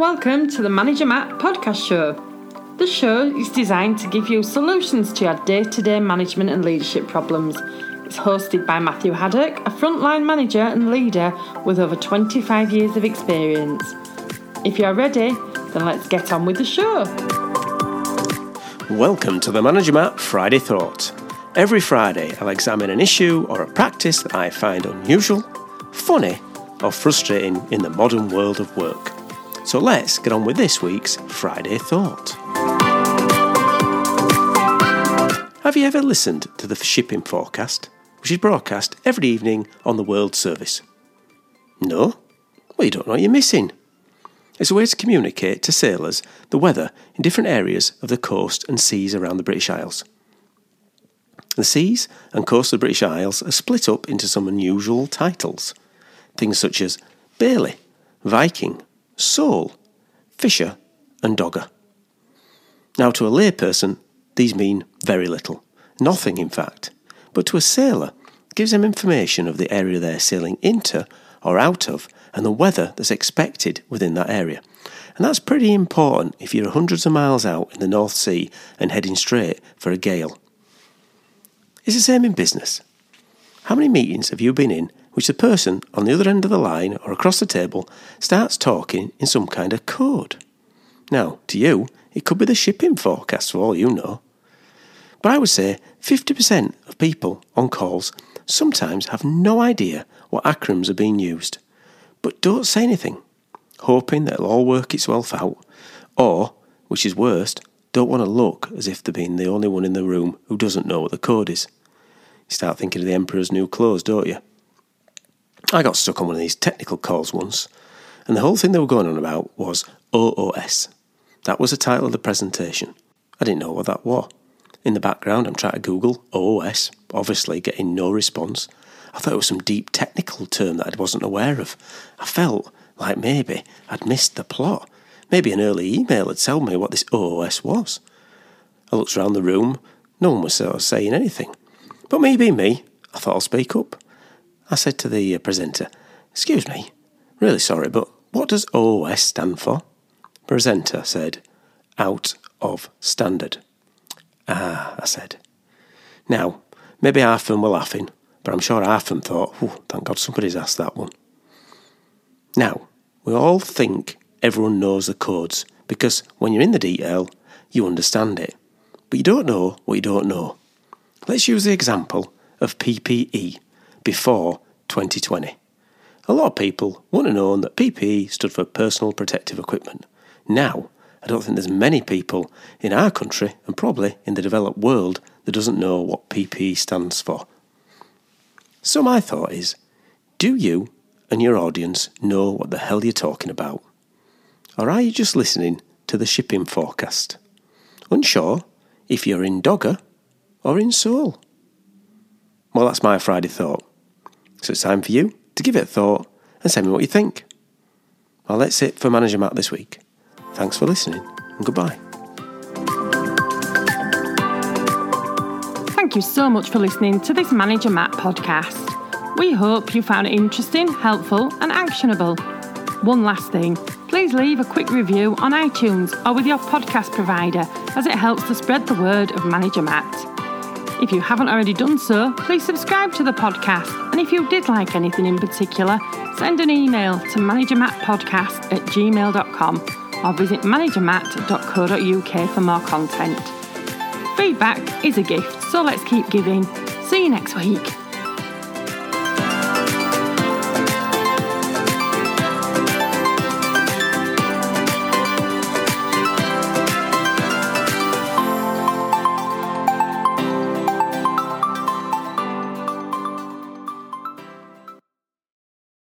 Welcome to the Manager Matt podcast show. The show is designed to give you solutions to your day to day management and leadership problems. It's hosted by Matthew Haddock, a frontline manager and leader with over 25 years of experience. If you're ready, then let's get on with the show. Welcome to the Manager Matt Friday Thought. Every Friday, I'll examine an issue or a practice that I find unusual, funny, or frustrating in the modern world of work. So let's get on with this week's Friday Thought. Have you ever listened to the shipping forecast, which is broadcast every evening on the World Service? No? Well, you don't know what you're missing. It's a way to communicate to sailors the weather in different areas of the coast and seas around the British Isles. The seas and coast of the British Isles are split up into some unusual titles. Things such as Bailey, Viking, Sole, Fisher, and Dogger. Now, to a layperson, these mean very little. Nothing, in fact. But to a sailor, gives them information of the area they're sailing into or out of and the weather that's expected within that area. And that's pretty important if you're hundreds of miles out in the North Sea and heading straight for a gale. It's the same in business. How many meetings have you been in which the person on the other end of the line or across the table starts talking in some kind of code? Now, to you, it could be the shipping forecast for all you know. But I would say 50% of people on calls sometimes have no idea what acronyms are being used, but don't say anything, hoping that it'll all work itself out, or, which is worst, don't want to look as if they're being the only one in the room who doesn't know what the code is. You start thinking of the Emperor's New Clothes, don't you? I got stuck on one of these technical calls once, and the whole thing they were going on about was OOS. That was the title of the presentation. I didn't know what that was. In the background, I'm trying to Google OOS, obviously getting no response. I thought it was some deep technical term that I wasn't aware of. I felt like maybe I'd missed the plot. Maybe an early email had told me what this OOS was. I looked around the room. No one was saying anything. But me being me, I thought I'll speak up. I said to the uh, presenter, Excuse me, really sorry, but what does OOS stand for? Presenter said, Out of standard. Ah, I said. Now, maybe half of them were laughing, but I'm sure half of them thought, oh, thank God somebody's asked that one. Now, we all think everyone knows the codes because when you're in the detail, you understand it. But you don't know what you don't know. Let's use the example of PPE before 2020. A lot of people wouldn't have known that PPE stood for personal protective equipment. Now, I don't think there's many people in our country and probably in the developed world that doesn't know what PPE stands for. So my thought is, do you and your audience know what the hell you're talking about? Or are you just listening to the shipping forecast? Unsure if you're in Dogger or in Sole? Well, that's my Friday thought. So it's time for you to give it a thought and tell me what you think. Well, that's it for Manager Matt this week. Thanks for listening and goodbye. Thank you so much for listening to this Manager Matt podcast. We hope you found it interesting, helpful, and actionable. One last thing please leave a quick review on iTunes or with your podcast provider as it helps to spread the word of Manager Matt. If you haven't already done so, please subscribe to the podcast. And if you did like anything in particular, send an email to managermattpodcast at gmail.com or visit managermatt.co.uk for more content. Feedback is a gift, so let's keep giving. See you next week.